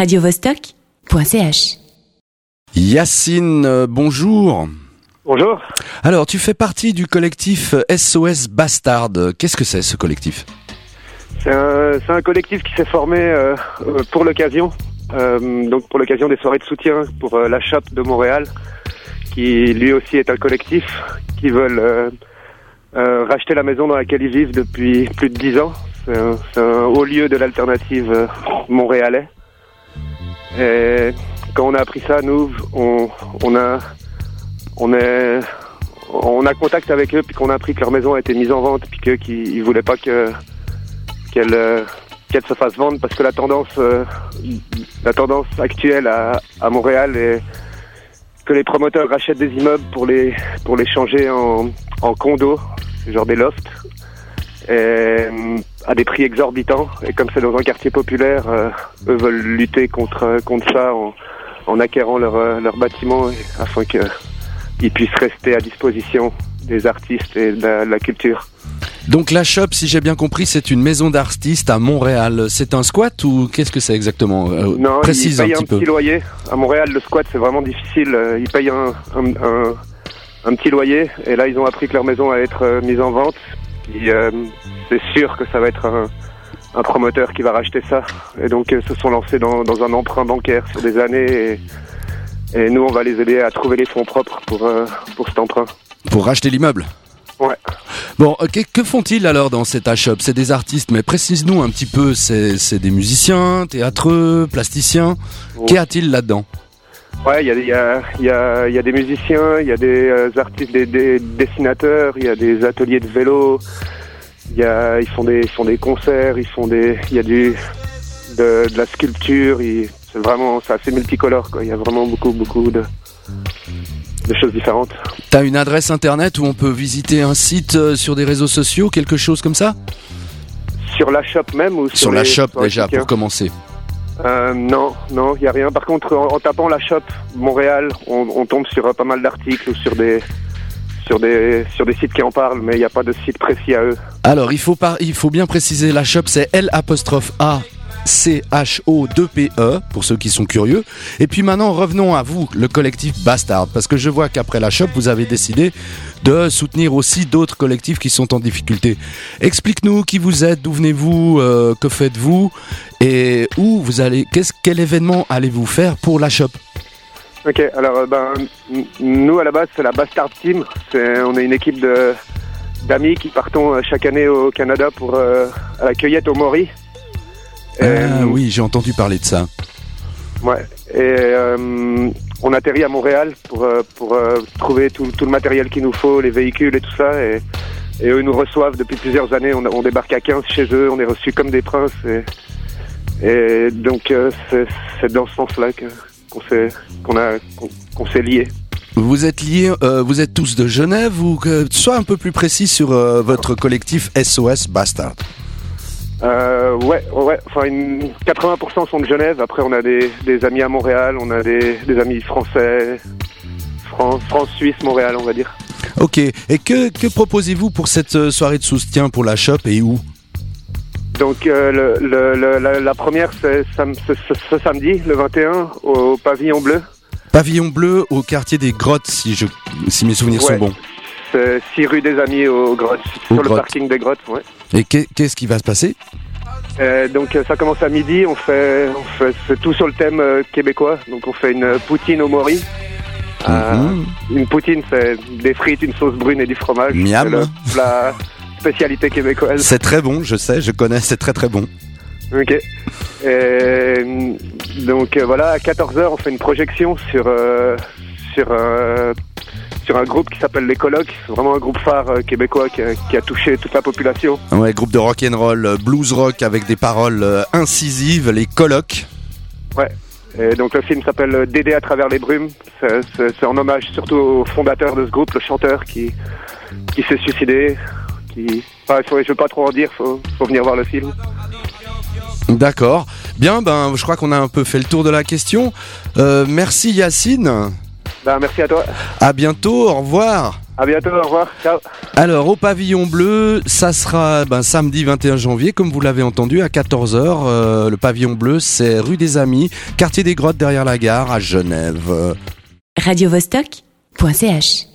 radiovostok.ch. Yacine, euh, bonjour. Bonjour. Alors, tu fais partie du collectif SOS Bastard. Qu'est-ce que c'est ce collectif? C'est un, collectif qui s'est formé euh, euh, pour l'occasion, euh, donc pour l'occasion des soirées de soutien pour euh, la Shop de Montréal, qui lui aussi est un collectif qui veulent euh, euh, racheter la maison dans laquelle ils vivent depuis plus de dix ans. C'est un, haut lieu de l'alternative euh, montréalais. Et quand on a appris ça, nous, on, on a, on est, on a contact avec eux puis qu'on a appris que leur maison a été mise en vente puis qu'ils ils voulaient pas que qu'elle qu'elle se fasse vendre parce que la tendance euh, la tendance actuelle à, à Montréal est que les promoteurs rachètent des immeubles pour les pour les changer en, en condos, genre des lofts, et, à des prix exorbitants. Et comme c'est dans un quartier populaire, euh, eux veulent lutter contre contre ça en, en acquérant leur euh, leur bâtiment afin que ils puissent rester à disposition des artistes et de la- de la culture. Donc la shop, si j'ai bien compris, c'est une maison d'artistes à Montréal. C'est un squat ou qu'est-ce que c'est exactement Euh, Non, Précise ils un payent un, petit peu. petit loyer. À Montréal, le squat, c'est vraiment difficile. Euh, Ils payent un, un, un, un petit loyer. Et là, ils ont appris que leur maison allait être euh, mise en vente. Euh, c'est sûr que ça va être un, un promoteur qui va racheter ça. Et donc, euh, se sont lancés dans, dans un emprunt bancaire sur des années. Et, et nous, on va les aider à trouver les fonds propres pour, euh, pour cet emprunt. Pour racheter l'immeuble Ouais. Bon, que, font-ils alors dans cette shop C'est des artistes, mais précise-nous un petit peu. C'est c'est des musiciens, théâtreux, plasticiens. Qu'y a-t-il là-dedans? Ouais, il y a, y, a, y, a, il y a des musiciens, il y a des euh, artistes, des, des dessinateurs, il y a des ateliers de vélo, y a, ils font des, ils font des concerts, ils font des, il y a du, de, de la sculpture, c'est vraiment, c'est assez multicolore, quoi. Il y a vraiment beaucoup, beaucoup de, de choses différentes. T'as une adresse internet où on peut visiter un site euh, sur des réseaux sociaux, quelque chose comme ça? Sur la shop même ou sur, Sur la shop déjà, pour commencer. Euh, non, non, il y a rien. Par contre, en, tapant la shop Montréal, on, on tombe sur euh, pas mal d'articles ou sur des, sur des, sur des sites qui en parlent, mais il n'y a pas de site précis à eux. Alors, il faut, par- il faut bien préciser, la shop, c'est L apostrophe A. C-H-O-2-P-E, E, pour ceux qui sont curieux. Et puis maintenant, revenons à vous, le collectif Bastard, parce que je vois qu'après la shop, vous avez décidé de soutenir aussi d'autres collectifs qui sont en difficulté. Explique-nous qui vous êtes, d'où venez-vous, euh, que faites-vous, et où vous allez, quel événement allez-vous faire pour la shop Ok, alors euh, ben nous à la base c'est la Bastard Team. On est une équipe d'amis qui partons euh, chaque année au Canada pour la cueillette au Maury. Ah Euh, oui, j'ai entendu parler de ça. Ouais. Et euh, on atterrit à Montréal pour, euh, pour trouver tout, tout le matériel qu'il nous faut, les véhicules et tout ça. Et, et eux nous reçoivent depuis plusieurs années. On, on débarque à 15 chez eux. On est reçus comme des princes. Et, et donc c'est, dans ce sens-là qu'on s'est qu'on a qu'on, qu'on s'est liés. Vous êtes liés, euh, vous êtes tous de Genève ou que sois un peu plus précis sur euh, votre collectif SOS Bastard. Euh, ouais, ouais. Enfin, une, 80% sont de Genève. Après, on a des, des amis à Montréal. On a des, des amis français, France, France, Suisse, Montréal, on va dire. Ok, et que, que proposez-vous pour cette euh, soirée de soutien pour la shop et où? Donc euh, le, le- le- la, la première c'est sam- ce, ce- ce samedi, le 21, au pavillon bleu. Pavillon bleu au quartier des Grottes, si, je, si mes souvenirs Ouais. sont bons. C'est 6 rue des Amis aux grottes, Aux sur le parking des grottes. Ouais. Et qu'est- qu'est-ce qui va se passer? Euh, donc ça commence à midi, on fait, on fait tout sur le thème euh, québécois. Donc on fait une poutine au mori. Mhm. Une poutine, c'est des frites, une sauce brune et du fromage. Miam. La spécialité québécoise. C'est très bon, je sais, je connais, c'est très très bon. Ok. Et, donc euh, voilà, à 14h, on fait une projection sur, euh, sur, euh, sur un groupe qui s'appelle Les Colocs. Vraiment un groupe phare euh, québécois qui a, qui a touché toute la population. Ouais, groupe de rock and roll, euh, blues rock avec des paroles euh, incisives, les colloques. Et donc le film s'appelle Dédé à travers les brumes. C'est- en hommage surtout au fondateur de ce groupe, le chanteur qui, qui s'est suicidé. Qui... Enfin, faut, je veux pas trop en dire, faut, faut venir voir le film. D'accord. Bien, ben, je crois qu'on a un peu fait le tour de la question. Euh, merci Yacine. Ben, merci à toi. À bientôt. Au revoir. À bientôt, au revoir. Ciao. Alors, au pavillon bleu, ça sera ben, samedi 21 janvier, comme vous l'avez entendu, à 14h. Euh, le pavillon bleu, c'est rue des Amis, quartier des Grottes derrière la gare, à Genève. Radio -Vostok .ch